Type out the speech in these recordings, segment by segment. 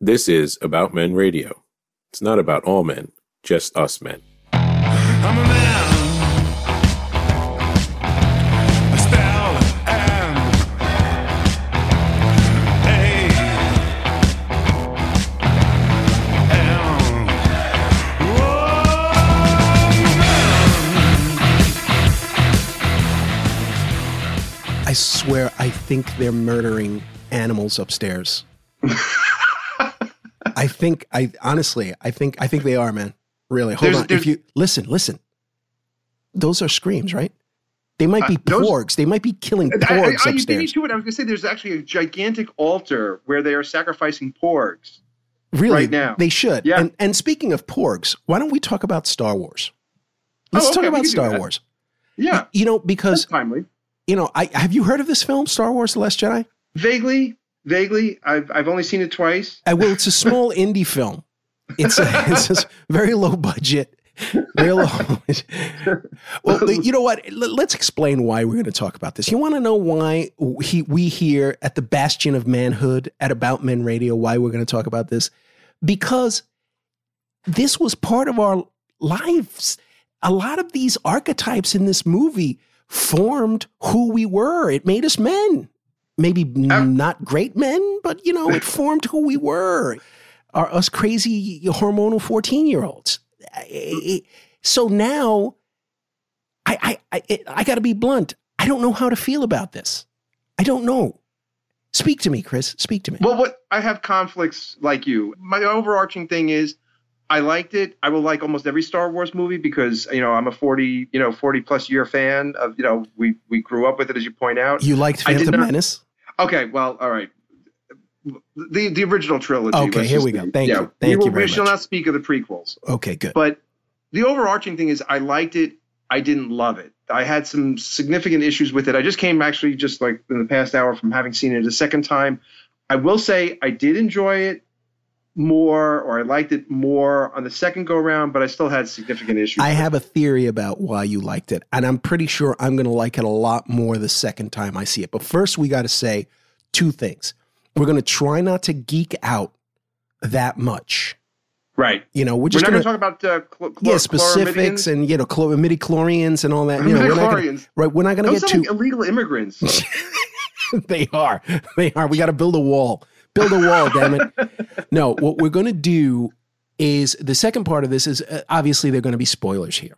This is About Men Radio. It's not about all men, just us men. I'm a man. A spell and a I swear, I think they're murdering animals upstairs. I think, I honestly, I think, I think they are, man. Really, hold There's- on. If you listen, listen, those are screams, right? They might be Uh, those- porgs. They might be killing I, I, I, me upstairs. to it. I was going to say there's actually a gigantic altar where they are sacrificing porgs. Really, right now. they should. Yeah. And, and speaking of porgs, why don't we talk about Star Wars? Let's Oh, talk okay, we about Star. Wars. Yeah, You know, that's because timely. you know, I have you heard of this film, Star Wars: The Last Jedi? Vaguely, vaguely. I've I've only seen it twice. Uh, well, it's a small indie film. It's a, it's a very low budget. Well, you know what? Let's explain why we're going to talk about this. You want to know why he, we here at the Bastion of Manhood at About Men Radio, why we're going to talk about this? Because this was part of our lives. A lot of these archetypes in this movie formed who we were. It made us men. Maybe n- not great men, but you know, it formed who we were. Are us crazy hormonal 14 year olds. So now I I I, I got to be blunt. I don't know how to feel about this. I don't know. Speak to me, Chris. Speak to me. Well, what I have conflicts like you. My overarching thing is I liked it. I will like almost every Star Wars movie because you know I'm a 40 you know 40 plus year fan of you know we we grew up with it as you point out. you liked Phantom not- Menace? Okay, well, all right. The the original trilogy. Okay, here we go. Thank yeah, you. Thank we, you very we shall much. not speak of the prequels. Okay, good. But the overarching thing is, I liked it. I didn't love it. I had some significant issues with it. I just came actually just like in the past hour from having seen it a second time. I will say I did enjoy it more, or I liked it more on the second go round, but I still had significant issues. I have a theory about why you liked it, and I'm pretty sure I'm going to like it a lot more the second time I see it. But first, we got to say two things. We're going to try not to geek out that much. right. You know, we're just going to talk about uh, cl- yeah specifics and you know chlor- midichlorians and all that. You know, we're not gonna, right. We're not going to get too. like illegal immigrants. they are. They are. We got to build a wall. Build a wall, damn it. No, what we're going to do is the second part of this is uh, obviously there are going to be spoilers here.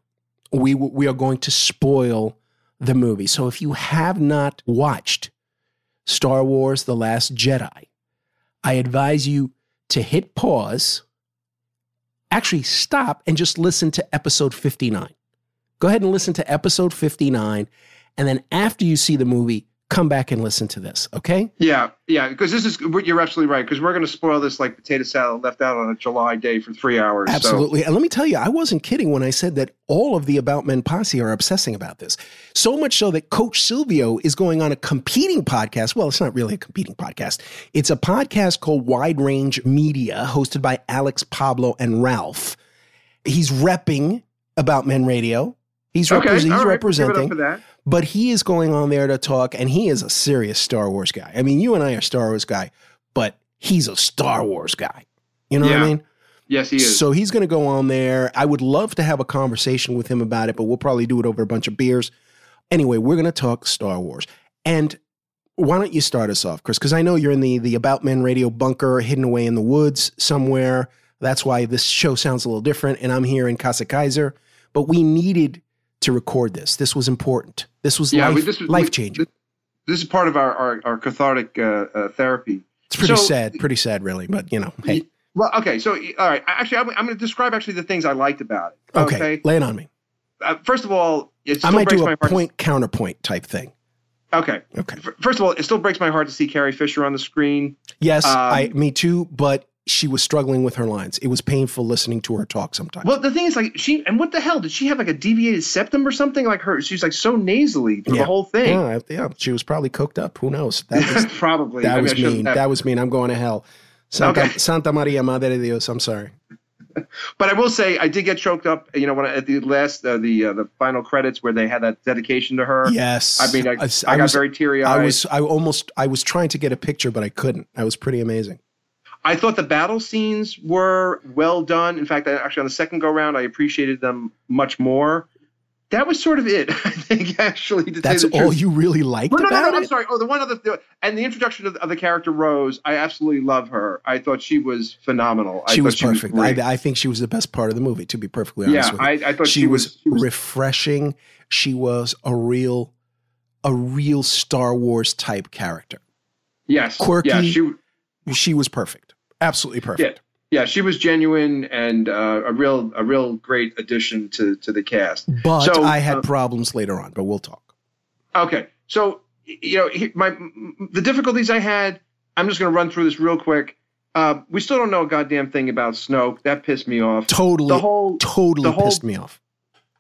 We we are going to spoil the movie. So if you have not watched Star Wars The Last Jedi, I advise you to hit pause, actually stop and just listen to episode 59. Go ahead and listen to episode 59 and then after you see the movie, come back and listen to this, okay? Yeah, yeah, because this is you're absolutely right. Because we're going to spoil this like potato salad left out on a July day for three hours. so- Absolutely. And let me tell you, I wasn't kidding when I said that all of the About Men posse are obsessing about this. So much so that Coach Silvio is going on a competing podcast. Well, it's not really a competing podcast, it's a podcast called Wide Range Media, hosted by Alex, Pablo, and Ralph. He's repping About Men Radio. He's, okay, he's right, we'll give it up representing for that. But he is going on there to talk, and he is a serious Star Wars guy. I mean, you and I are Star Wars guy, but he's a Star Wars guy. You know what I mean? Yes, he is. So he's going to go on there. I would love to have a conversation with him about it, but we'll probably do it over a bunch of beers. Anyway, we're going to talk Star Wars. And why don't you start us off, Chris? Because I know you're in the the About Men Radio bunker, hidden away in the woods somewhere. That's why this show sounds a little different. And I'm here in Casa Kaiser. But we needed to record this. This was important. This was yeah, life, this was life changing. This, is part of our our, our cathartic uh, uh, therapy. It's pretty so- sad, pretty sad, really. But you know, hey, Well, okay, so all right. Actually, I'm, I'm going to describe actually the things I liked about it. okay, Okay. lay it on me. Uh, first of all, it I might breaks do my a point counterpoint type thing. Okay. Okay. First of all, it still breaks my heart to see Carrie Fisher on the screen. Yes, Um, I me too, but she was struggling with her lines. It was painful listening to her talk sometimes. Well, the thing is, like, she and what the hell did she have like a deviated septum or something? Like her, she's like so nasally through Yeah. the whole thing. yeah, yeah, she was probably cooked up. Who knows? That was Probably. that I was I shouldn't mean. That was mean. I'm going to hell. Santa, Okay. Santa Maria Madre de Dios. I'm sorry. But I will say, I did get choked up. You know, when I, at the last, uh, the uh, the final credits where they had that dedication to her. Yes, I mean, I, I, was- got very teary eyed. I was I almost I was trying to get a picture, but I couldn't. That was pretty amazing. I thought the battle scenes were well done. In fact, I, actually on the second go round, I appreciated them much more. That was sort of it. I think actually to That's all truth. you really liked Well, no, no, about no, I'm sorry. Oh, the one other, the, and the introduction of, of the character Rose, I absolutely love her. I thought she was phenomenal. She was perfect. great. I, I think she was the best part of the movie. To be perfectly honest yeah, with you. I, I thought she, she, was, she was refreshing. She was a real, a real Star Wars type character. yes, quirky. Yeah, she, She was perfect. Absolutely perfect. yeah, she was genuine and uh, a real, a real great addition to to the cast. But So, I had uh, problems later on. But we'll talk. Okay, so you know, he- my the difficulties I had. I'm just going to run through this real quick. Uh, we still don't know a goddamn thing about Snoke. That pissed me off. Totally, The whole totally the whole- pissed me off.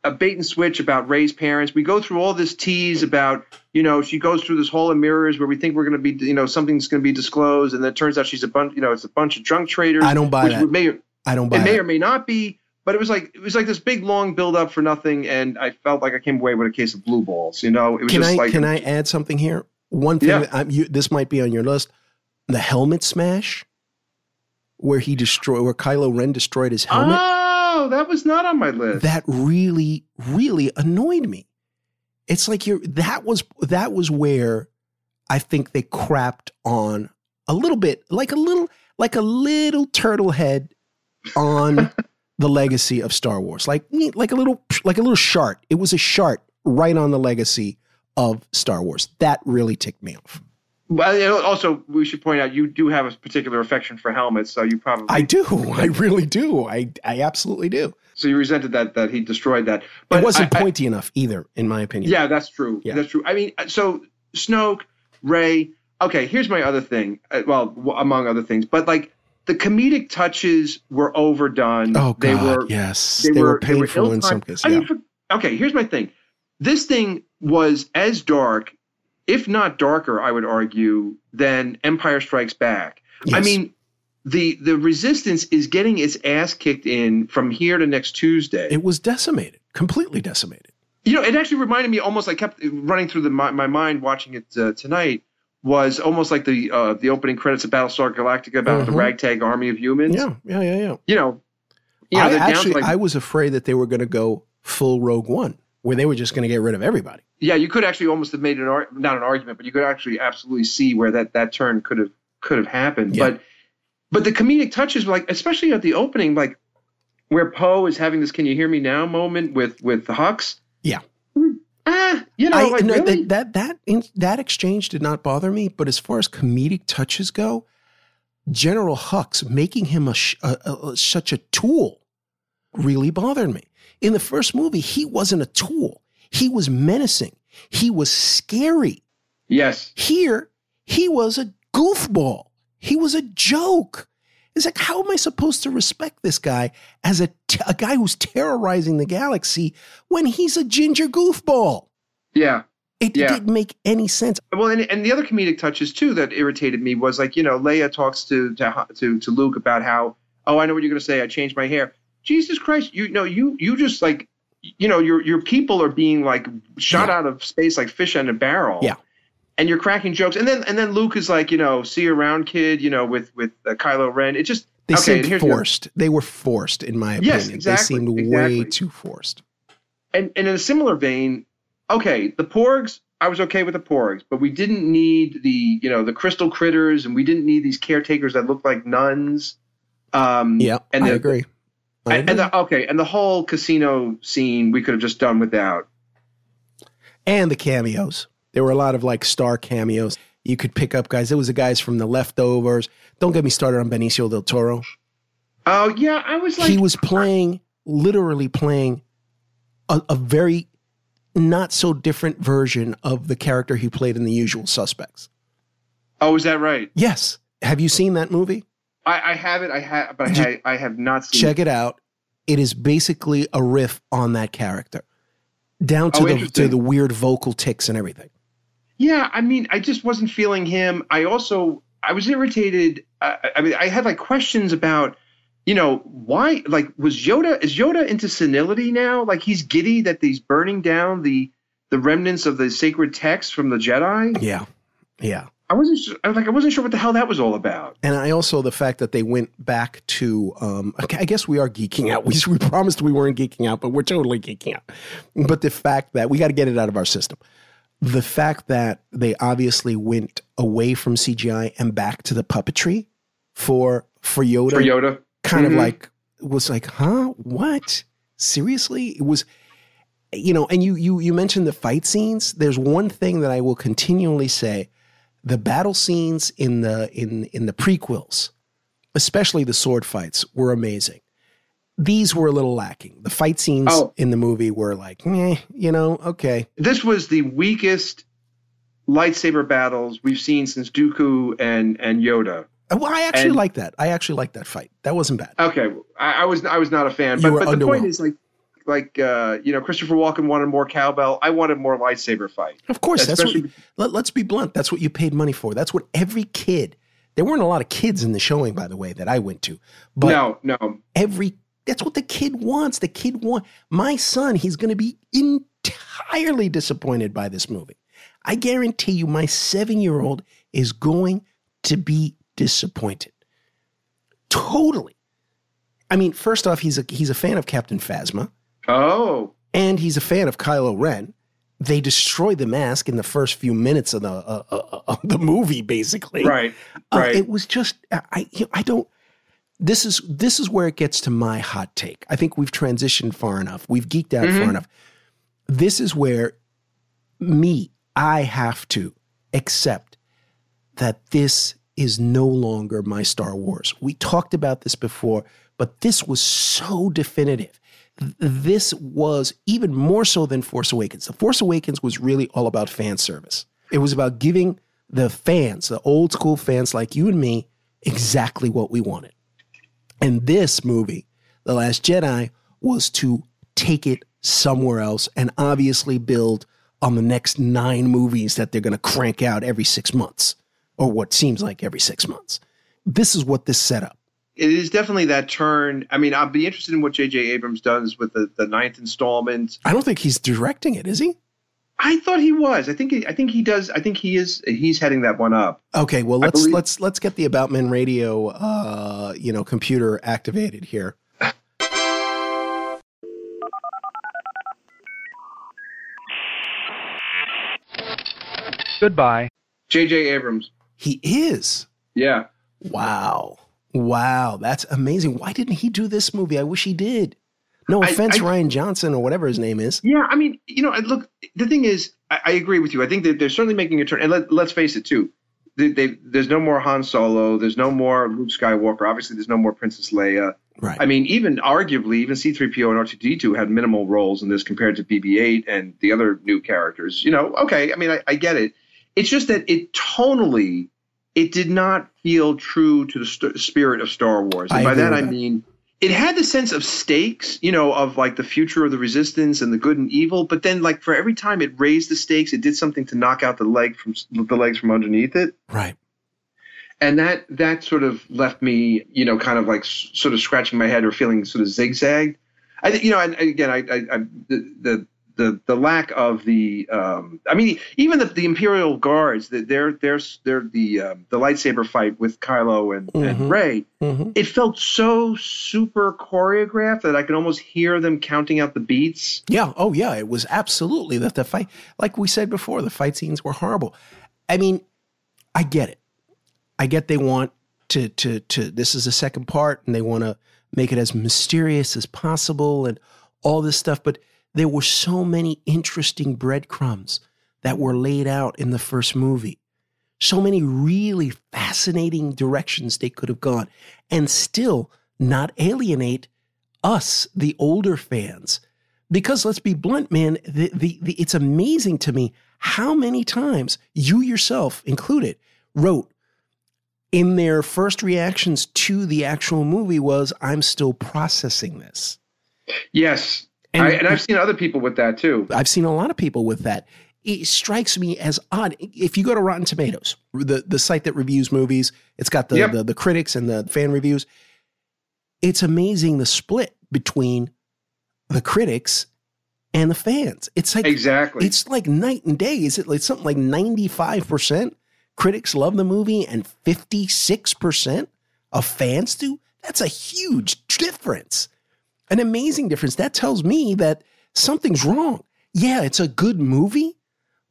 A bait and switch about Rey's parents. We go through all this tease about, you know, she goes through this hole of mirrors where we think we're going to be, you know, something's going to be disclosed, and then it turns out she's a bunch, you know, it's a bunch of drunk traders. I don't buy that. may I don't buy it may that. or may not be, but it was like it was like this big long build up for nothing, and I felt like I came away with a case of blue balls. You know, it was Can just I like can I add something here? One thing Yeah. I'm, you, this might be on your list: the helmet smash, where he destroyed, where Kylo Ren destroyed his helmet. Ah, Oh, that was not on my list. that really really annoyed me. It's like you're that was that was where i think they crapped on a little bit like a little like a little turtle head on the legacy of star wars. Like like a little like a little shart. It was a shart right on the legacy of star wars. That really ticked me off Well, also we should point out you do have a particular affection for helmets, so you probably i do i really do i i absolutely do so you resented that that he destroyed that. But it wasn't I- I- pointy enough either in my opinion Yeah, that's true. Yeah. That's true. I mean, so Snoke, Rey. Okay, here's my other thing. Uh, Well, among other things, but like the comedic touches were overdone. oh god they were yes they, they, were, were they were painful in some cases I mean, for, okay, here's my thing. This thing was as dark, if not darker, I would argue, than Empire Strikes Back. I mean, the the resistance is getting its ass kicked in from here to next Tuesday. it was decimated, completely decimated. You know, it actually reminded me almost. I kept running through the, my, my mind watching it uh, tonight. Was almost like the uh, the opening credits of Battlestar Galactica about the Mhm. ragtag army of humans. Yeah, yeah, yeah, yeah. You know, you know, I they're down to, actually, like- I was afraid that they were going to go full Rogue One, where they were just going to get rid of everybody. Yeah, you could actually almost have made an ar- not an argument, but you could actually absolutely see where that that turn could have could have happened. Yeah. But but the comedic touches, like especially at the opening, like where Poe is having this "Can you hear me now?" moment with with the Hux. Yeah. Ah, you know, I, like no, really? that that that, in, that exchange did not bother me, but as far as comedic touches go, General Hux making him a, a, a- a- such a tool really bothered me. In the first movie, he wasn't a tool; he was menacing. He was scary. yes, Here, he was a goofball. He was a joke. It's like, how am I supposed to respect this guy as a, t- a guy who's terrorizing the galaxy when he's a ginger goofball? yeah. It Yeah. didn't make any sense. Well, and, and the other comedic touches too that irritated me was like you know Leia talks to to to, to Luke about how oh I know what you're going to say I changed my hair Jesus Christ you know you you just like you know your your people are being like shot Yeah. out of space like fish in a barrel Yeah. and you're cracking jokes and then and then Luke is like you know see you around kid you know with with uh, Kylo Ren it just They Okay, seemed the- forced. They were forced, in my opinion. Yes, exactly, They seemed exactly. way too forced. and, and in a similar vein, okay, the porgs, I was okay with the porgs, but we didn't need the, you know, the crystal critters and we didn't need these caretakers that looked like nuns. Um, Yeah, and I the. I agree. And the, okay, and the whole casino scene we could have just done without. and the cameos. There were a lot of like star cameos. You could pick up guys. There was the guys from the leftovers. Don't get me started on Benicio del Toro. Oh yeah, I was like, he was playing, literally playing a, a very not so different version of the character he played in The Usual Suspects. oh, is that right? Yes. Have you seen that movie? I, I have it, I have, but I, ha- I have not seen. Check it out. It is basically a riff on that character, down to Oh, the to the weird vocal tics and everything. Yeah, I mean, I just wasn't feeling him. I also I was irritated. I, I mean, I had like questions about, you know, why? Like, was Yoda is Yoda into senility now? Like, he's giddy that he's burning down the the remnants of the sacred text from the Jedi. Yeah, yeah. I wasn't su- I was like I wasn't sure what the hell that was all about. And I also the fact that they went back to, um, I guess we are geeking out. We, we promised we weren't geeking out, but we're totally geeking out. But the fact that we got to get it out of our system. The fact that they obviously went away from CGI and back to the puppetry for for Yoda, For Yoda. kind of Mhm. like was like, huh? What? Seriously? It was, you know. And you you you mentioned the fight scenes. There's one thing that I will continually say: the battle scenes in the in in the prequels, especially the sword fights, were amazing. These were a little lacking. The fight scenes Oh. in the movie were like, meh, you know, okay. This was the weakest lightsaber battles we've seen since Dooku and and Yoda. Uh, Well, I actually And- like that. I actually like that fight. That wasn't bad. Okay, I, I was I was not a fan, but but the point is like like uh, you know Christopher Walken wanted more cowbell. I wanted more lightsaber fight. Of course, that's what. Let, let's be blunt. That's what you paid money for. That's what every kid. There weren't a lot of kids in the showing, by the way, that I went to. But no, no, every that's what the kid wants. The kid want my son. He's going to be entirely disappointed by this movie. I guarantee you, my seven year old is going to be disappointed. Totally. I mean, first off, he's a he's a fan of Captain Phasma oh, and he's a fan of Kylo Ren. They destroy the mask in the first few minutes of the uh, uh, of the movie, basically. right, Uh, right. it was just I you know, I don't. This is this is where it gets to my hot take. I think we've transitioned far enough. We've geeked out Mhm. far enough. This is where me I have to accept that this is no longer my Star Wars. We talked about this before, but this was so definitive. Th- This was even more so than Force Awakens. The Force Awakens was really all about fan service. It was about giving the fans, the old school fans like you and me, exactly what we wanted. And this movie, The Last Jedi, was to take it somewhere else and obviously build on the next nine movies that they're going to crank out every six months, or what seems like every six months. This is what this set up. It is definitely that turn. I mean, I'll be interested in what J.J. Abrams does with the, the ninth installment. I don't think he's directing it, is he? I thought he was. I think. He, I think he does. I think he is. He's heading that one up. Okay, well let's believe- let's let's get the About Men Radio, uh, you know, computer activated here. Goodbye. J.J. Abrams. He is. Yeah. Wow. Wow. That's amazing. Why didn't he do this movie? I wish he did. No offense, I- Rian Johnson or whatever his name is. Yeah, I mean, you know, look, the thing is, I, I agree with you. I think that they're certainly making a turn. And let, let's face it, too. They, they, there's no more Han Solo. There's no more Luke Skywalker. Obviously, there's no more Princess Leia. Right. I mean, even arguably, even C3PO and R2D2 had minimal roles in this compared to BB-8 and the other new characters. You know, okay. I mean, I, I get it. It's just that it tonally, it did not feel true to the st- spirit of Star Wars. And I by that I that. mean it had the sense of stakes, you know, of like the future of the resistance and the good and evil. But then, like for every time it raised the stakes, it did something to knock out the leg from the legs from underneath it right. and that that sort of left me, you know, kind of like s- sort of scratching my head or feeling sort of zigzagged. I think, you know, and again, I, I, I the, the the the lack of the, um, I mean, even the, the Imperial Guards, that they're they're they're the um, the lightsaber fight with Kylo and, Mhm. and Rey. hmm It felt so super choreographed that I could almost hear them counting out the beats. Yeah. Oh, yeah. It was absolutely that the fight, like we said before, the fight scenes were horrible. I mean, I get it. I get they want to to to. This is the second part, and they want to make it as mysterious as possible and all this stuff. But there were so many interesting breadcrumbs that were laid out in the first movie. So many really fascinating directions they could have gone, and still not alienate us, the older fans. Because let's be blunt, man, the, the, the, it's amazing to me how many times you yourself included wrote in their first reactions to the actual movie was, I'm still processing this. Yes, And, I, and I've seen other people with that too. I've seen a lot of people with that. It strikes me as odd. If you go to Rotten Tomatoes, the, the site that reviews movies, it's got the, Yep. the, the critics and the fan reviews. It's amazing the split between the critics and the fans. It's like Exactly. it's like night and day. Is it like something like 95% critics love the movie and 56% of fans do, that's a huge difference. An amazing difference. That tells me that something's wrong. Yeah, it's a good movie,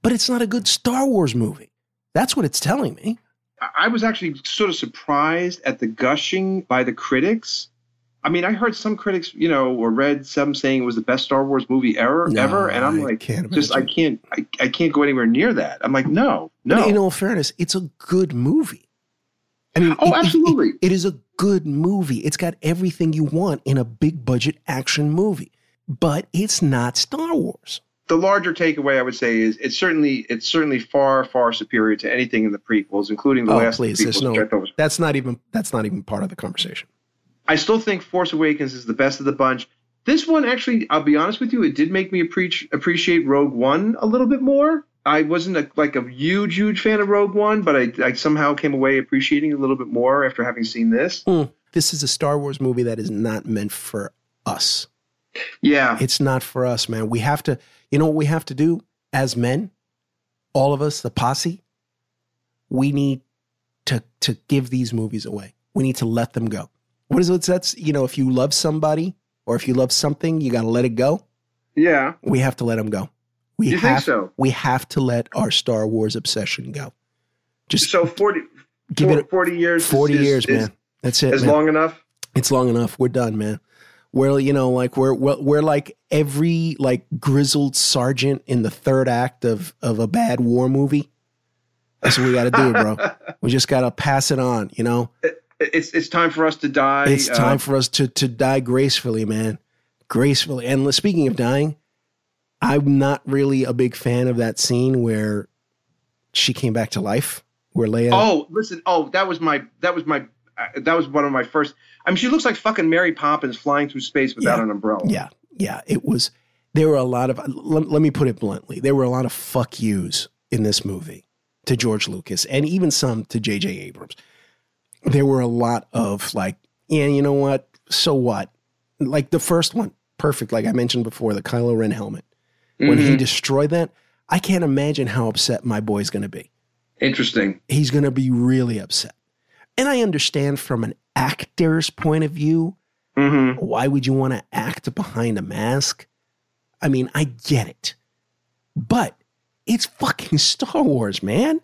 but it's not a good Star Wars movie. That's what it's telling me. I- was actually sort of surprised at the gushing by the critics. I mean, I heard some critics, you know, or read some saying it was the best Star Wars movie ever, No, ever, and I'm I like, just I can't, I, I can't go anywhere near that. I'm like, no, But no. in all fairness, it's a good movie. I mean, Oh, it- it- absolutely. it is a good movie. It's got everything you want in a big budget action movie, but it's not Star Wars. the larger takeaway I would say is it's certainly it's certainly far far superior to anything in the prequels, including the Oh, last please, prequels. no- which I, thought was- That's not even that's not even part of the conversation. I still think Force Awakens is the best of the bunch. This one actually, I'll be honest with you, it did make me appreciate appreciate Rogue One a little bit more. I wasn't a, like a huge huge fan of Rogue One, but I, I somehow came away appreciating it a little bit more after having seen this. Hmm. This is a Star Wars movie that is not meant for us. Yeah, It's not for us, man. We have to, you know what we have to do as men? All of us, the posse, we need to to give these movies away. We need to let them go. What is it? That's you know, if you love somebody or if you love something, you got to let it go. yeah. We have to let them go. We You have think so? we have to let our Star Wars obsession go. Just So 40, give it 40 years. 40 is- years, is- man. That's it. it. Is man. long enough. it's long enough. We're done, man. We're you know like we're we're, we're like every like grizzled sergeant in the third act of of a bad war movie. That's what we got to do, bro. We just got to pass it on. You know, It's it's time for us to die. it's Uh, time for us to to die gracefully, man. Gracefully. And speaking of dying, I'm not really a big fan of that scene where she came back to life. Where Leia. Oh, listen. Oh, that was my. That was my. Uh, that was one of my first. I mean, she looks like fucking Mary Poppins flying through space without Yeah. an umbrella. Yeah, yeah. It was. There were a lot of. Let, let me put it bluntly. There were a lot of fuck yous in this movie to George Lucas, and even some to J.J. Abrams. There were a lot of like, yeah, you know what? So what? Like the first one, perfect. Like I mentioned before, the Kylo Ren helmet. When he Mhm. destroyed that, I can't imagine how upset my boy's going to be. Interesting. He's going to be really upset. And I understand from an actor's point of view hmm why would you want to act behind a mask? I mean, I get it. But it's fucking Star Wars, man.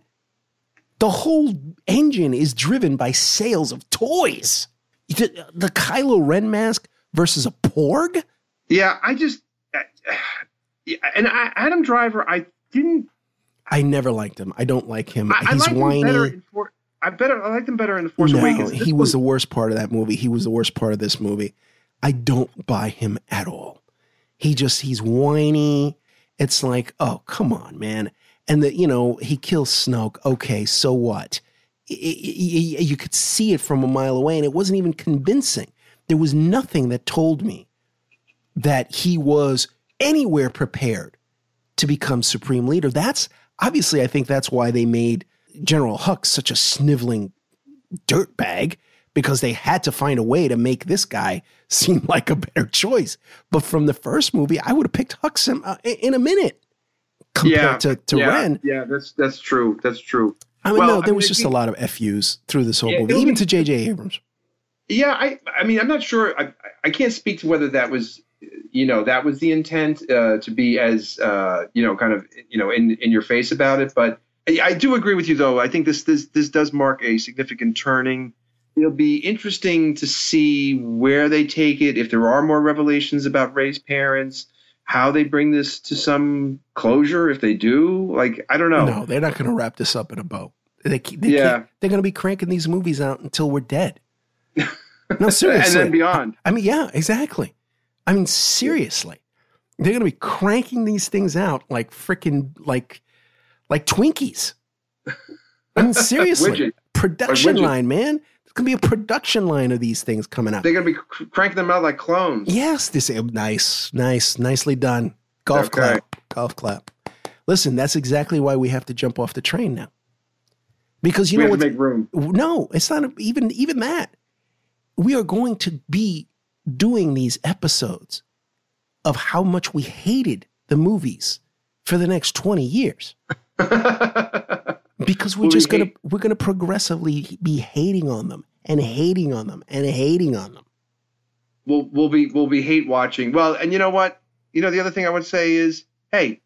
The whole engine is driven by sales of toys. The, the Kylo Ren mask versus a Porg? Yeah, I just. And I, Adam Driver, I didn't. I never liked him. I don't like him. I, I He's him better whiny. in For, I better. I liked him better in the Force No, Awakens. he was the worst part of that movie. He was the worst part of this movie. I don't buy him at all. He just he's whiny. It's like, oh, come on, man. And the you know he kills Snoke. Okay, so what? I- I- I- You could see it from a mile away, and it wasn't even convincing. There was nothing that told me that he was anywhere prepared to become supreme leader. That's obviously, I think that's why they made General Hux such a sniveling dirtbag because they had to find a way to make this guy seem like a better choice. But from the first movie, I would have picked Hux in, uh, in a minute compared yeah, to, to yeah, Ren. Yeah, that's that's true. That's true. I mean, Well, no, I there mean, was I just a lot of FUs through this whole Yeah, movie, even to J.J. Abrams. Yeah, I. I mean, I'm not sure. I, I can't speak to whether that was, you know, that was the intent uh, to be as, uh, you know, kind of, you know, in in your face about it. But I, I do agree with you, though. I think this this this does mark a significant turning. It'll be interesting to see where they take it. If there are more revelations about Rey's parents, how they bring this to some closure. If they do, like, I don't know. No, they're not going to wrap this up in a bow. They, they Yeah. they're going to be cranking these movies out until we're dead. No, seriously. and then beyond. I mean, yeah, exactly. I mean, seriously, they're going to be cranking these things out like freaking like like Twinkies. I mean, seriously, production line, man. There's going to be a production line of these things coming out. They're gonna be cr- cranking them out like clones. Yes, this eh, nice, nice, nicely done. Golf Okay. clap, golf clap. Listen, that's exactly why we have to jump off the train now. Because you we know to what? make room. No, it's not even even that. We are going to be doing these episodes of how much we hated the movies for the next 20 years. because we're just gonna we're gonna progressively be hating on them and hating on them and hating on them. we'll we'll be we'll be hate watching. Well, and you know what? You know the other thing I would say is, hey,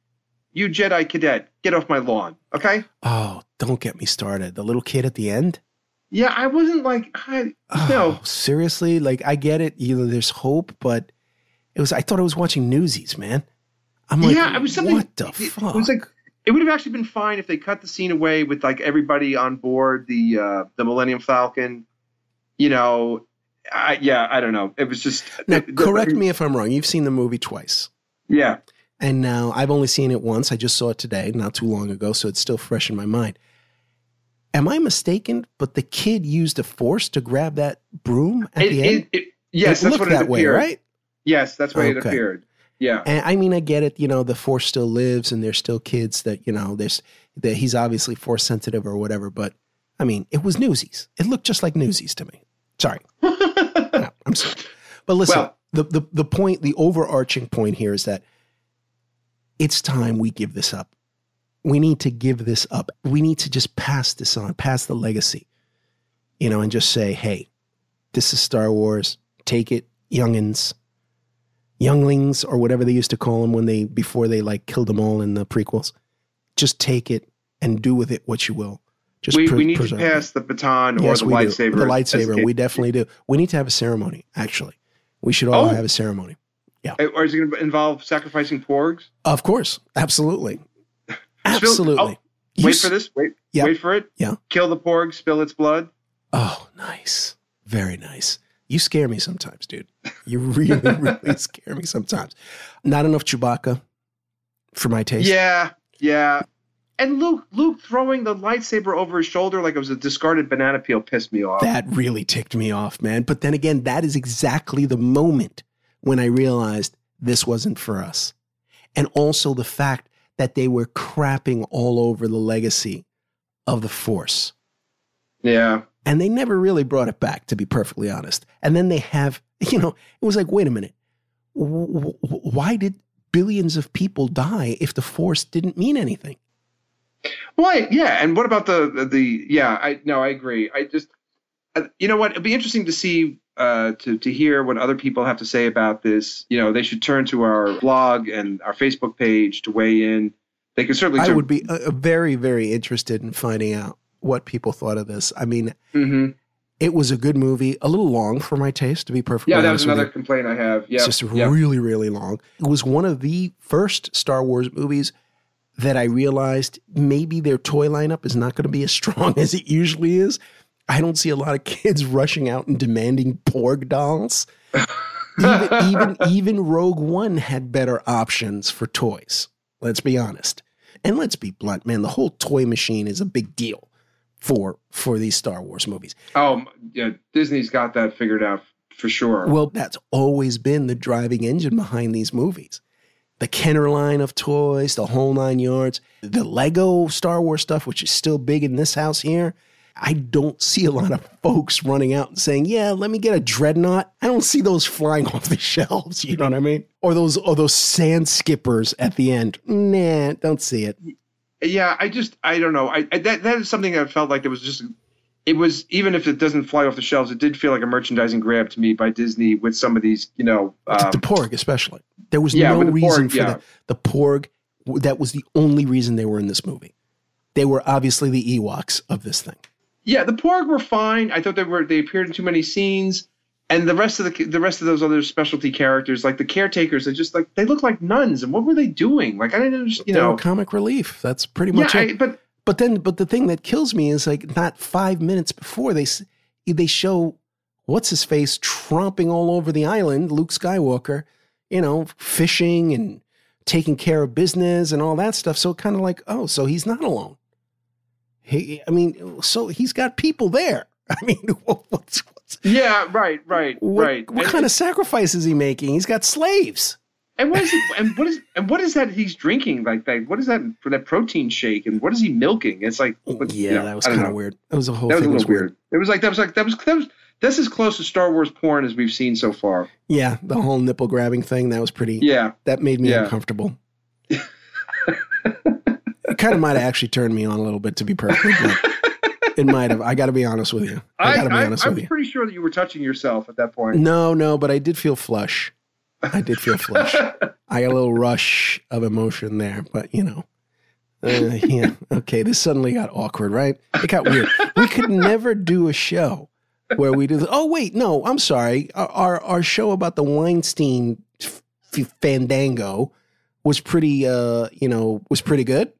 you Jedi cadet, get off my lawn, okay? Oh, don't get me started. The little kid at the end. Yeah, I wasn't like, I, Oh, no, seriously. Like I get it. You know, there's hope, but it was. I thought I was watching Newsies, man. I'm like, yeah, it was something. what the it, fuck? It was like it would have actually been fine if they cut the scene away with like everybody on board the uh, the Millennium Falcon. You know, I yeah, I don't know. It was just now, the- the- correct me if I'm wrong. You've seen the movie twice. Yeah, And now I've only seen it once. I just saw it today, not too long ago, so it's still fresh in my mind. Am I mistaken? But the kid used a force to grab that broom at it, the end. it, it, yes, it that's what that it way, appeared. right? Yes, that's why it appeared. Yeah, And I mean, I get it. You know, the force still lives, and there's still kids that you know. There's that he's obviously force sensitive or whatever. But I mean, it was Newsies. It looked just like Newsies to me. Sorry, No, I'm sorry. But listen, Well- the, the the point, the overarching point here is that it's time we give this up. We need to give this up. We need to just pass this on, pass the legacy, you know, and just say, hey, this is Star Wars. Take it, youngins, younglings, or whatever they used to call them when they before they like killed them all in the prequels. Just take it and do with it what you will. Just we, pre- we need to preserve it. pass the baton Yes, or the we do. lightsaber. The lightsaber. We definitely do. We need to have a ceremony. Actually, we should all Oh. have a ceremony. Yeah. Uh, or is it going to involve sacrificing porgs? Of course, absolutely, absolutely. Oh, you Wait for this. Wait. Yeah. Wait for it. Yeah. Kill the porg. Spill its blood. Oh, nice, very nice. You scare me sometimes, dude. You really, really scare me sometimes. Not enough Chewbacca for my taste. Yeah. Yeah. And Luke, Luke throwing the lightsaber over his shoulder like it was a discarded banana peel pissed me off. That really ticked me off, man. But then again, that is exactly the moment when I realized this wasn't for us. And also the fact that they were crapping all over the legacy of the Force. yeah. And they never really brought it back, to be perfectly honest. And then they have, you know, it was like, wait a minute. Why did billions of people die if the Force didn't mean anything? Why? Yeah. And what about the the, yeah? I no, I agree. I just you know what? It'd be interesting to see uh, to to hear what other people have to say about this. You know, they should turn to our blog and our Facebook page to weigh in. They could certainly. I turn- would be uh, very, very interested in finding out what people thought of this. I mean, Mhm. It was a good movie, a little long for my taste, to be perfectly Yeah, that was another complaint I have. Yeah. It's just yeah. really, really long. It was one of the first Star Wars movies that I realized maybe their toy lineup is not going to be as strong as it usually is. I don't see a lot of kids rushing out and demanding Porg dolls. even, even even Rogue One had better options for toys. Let's be honest. And let's be blunt, man, the whole toy machine is a big deal for for these Star Wars movies. Oh, yeah. Disney's got that figured out for sure. Well, that's always been the driving engine behind these movies. The Kenner line of toys, the whole nine yards, the Lego Star Wars stuff, which is still big in this house here. I don't see a lot of folks running out and saying, "Yeah, let me get a dreadnought." I don't see those flying off the shelves. You know what I mean? Or those, or those sand skippers at the end. Nah, don't see it. yeah, I just I don't know. I, I that that is something that felt like it was just it was even if it doesn't fly off the shelves, it did feel like a merchandising grab to me by Disney with some of these, you know. Um, the Porg, especially. There was yeah, no the reason Porg, for yeah. that. The Porg, that was the only reason they were in this movie. They were obviously the Ewoks of this thing. Yeah, the Porg were fine. I thought they were they appeared in too many scenes, and the rest of the the rest of those other specialty characters, like the caretakers, are just like they look like nuns. And what were they doing? Like I didn't understand. You they know. were comic relief. That's pretty yeah, much it. I, but but then, but the thing that kills me is like not five minutes before they they show what's his face tromping all over the island, Luke Skywalker, you know, fishing and taking care of business and all that stuff. So kind of like, oh, so he's not alone. He, I mean, so he's got people there. I mean, what's, what's yeah, right, right, what, right. what And- kind of sacrifice is he making? He's got slaves. And what is it? And what is and what is that he's drinking? Like that? What is that for that protein shake? And what is he milking? It's like oh, what- yeah, you know, that was kind of weird. That was a whole That was was weird. weird. It was like that was like that was that was that's as close to Star Wars porn as we've seen so far. Yeah, the whole nipple grabbing thing that was pretty. Yeah, That made me Yeah. uncomfortable. Kind of might have actually turned me on a little bit, to be perfectly blunt. It might have. I got to be honest with you. I, got to be I, honest I with you. pretty sure that you were touching yourself at that point. No, no, but I did feel flush. I did feel flush. I got a little rush of emotion there, but you know, uh, yeah, okay. This suddenly got awkward, right? It got weird. We could never do a show where we do. Oh wait, no, I'm sorry. Our our, our show about the Weinstein f- Fandango was pretty, uh, you know, was pretty good.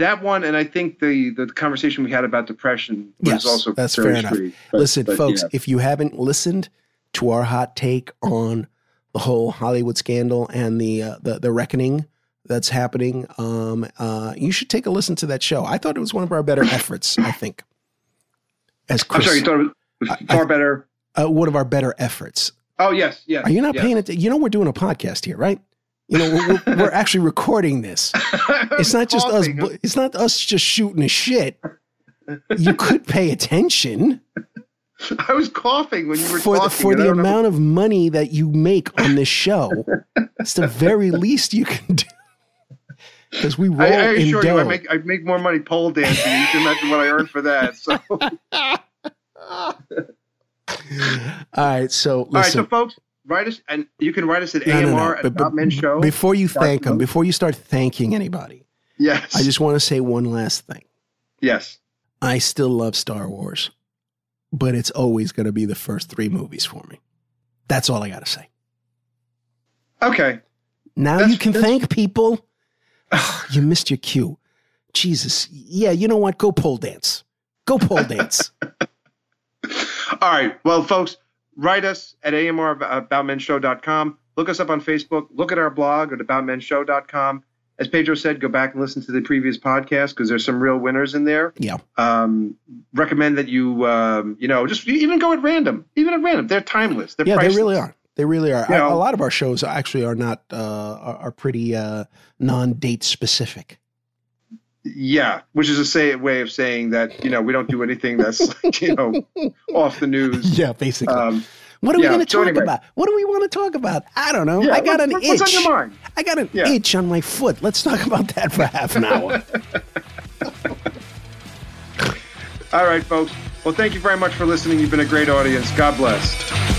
That one, and I think the the conversation we had about depression was Yes, also that's very fair enough. But- Listen, but folks, yeah. if you haven't listened to our hot take on the whole Hollywood scandal and the uh, the, the reckoning that's happening, um, uh, you should take a listen to that show. I thought it was one of our better efforts. I think, as I'm sorry, you thought it was I- far better. uh, one of our better efforts. Oh yes, yes. Are you not yes. paying attention? You know, we're doing a podcast here, right? You know, we're, we're, actually recording this. It's not just us. It's not us just shooting a shit. You could pay attention. I was coughing when you were for the, talking. for the don't know- amount of money that you make on this show. it's the very least you can do. Because we roll I, I assure you, I make I make more money pole dancing. You can imagine what I earned for that. So, all All right, so right, listen. so folks, write us, and you can write us at no, no, no. AMR at But- but Show. before you thank them, before you start thanking anybody, yes, I just want to say one last thing. yes. I still love Star Wars, but it's always going to be the first three movies for me. That's all I got to say. Okay, Now That's- you can thank people. Ah, you missed your cue. Jesus. Yeah, you know what? Go pole dance. Go pole dance. all right. Well, folks, write us at AMR aboutmenshow.com. Look us up on Facebook. Look at our blog at aboutmenshow.com. As Pedro said, go back and listen to the previous podcast because there's some real winners in there. Yeah. um, recommend that you um, you know just even go at random even at random they're timeless they're yeah, priceless. they really are. They really are. Know- a lot of our shows actually are not uh, are, are pretty uh, non-date specific. Yeah which is a say way of saying that you know we don't do anything that's like, you know off the news Yeah, basically. um, what are we yeah, going to so talk anyway. about? What do we want to talk about? I don't know. yeah, I got what- an what- itch. what's on your mind I got an Yeah. itch on my foot. Let's talk about that for half an hour. all right folks well thank you very much for listening you've been a great audience god bless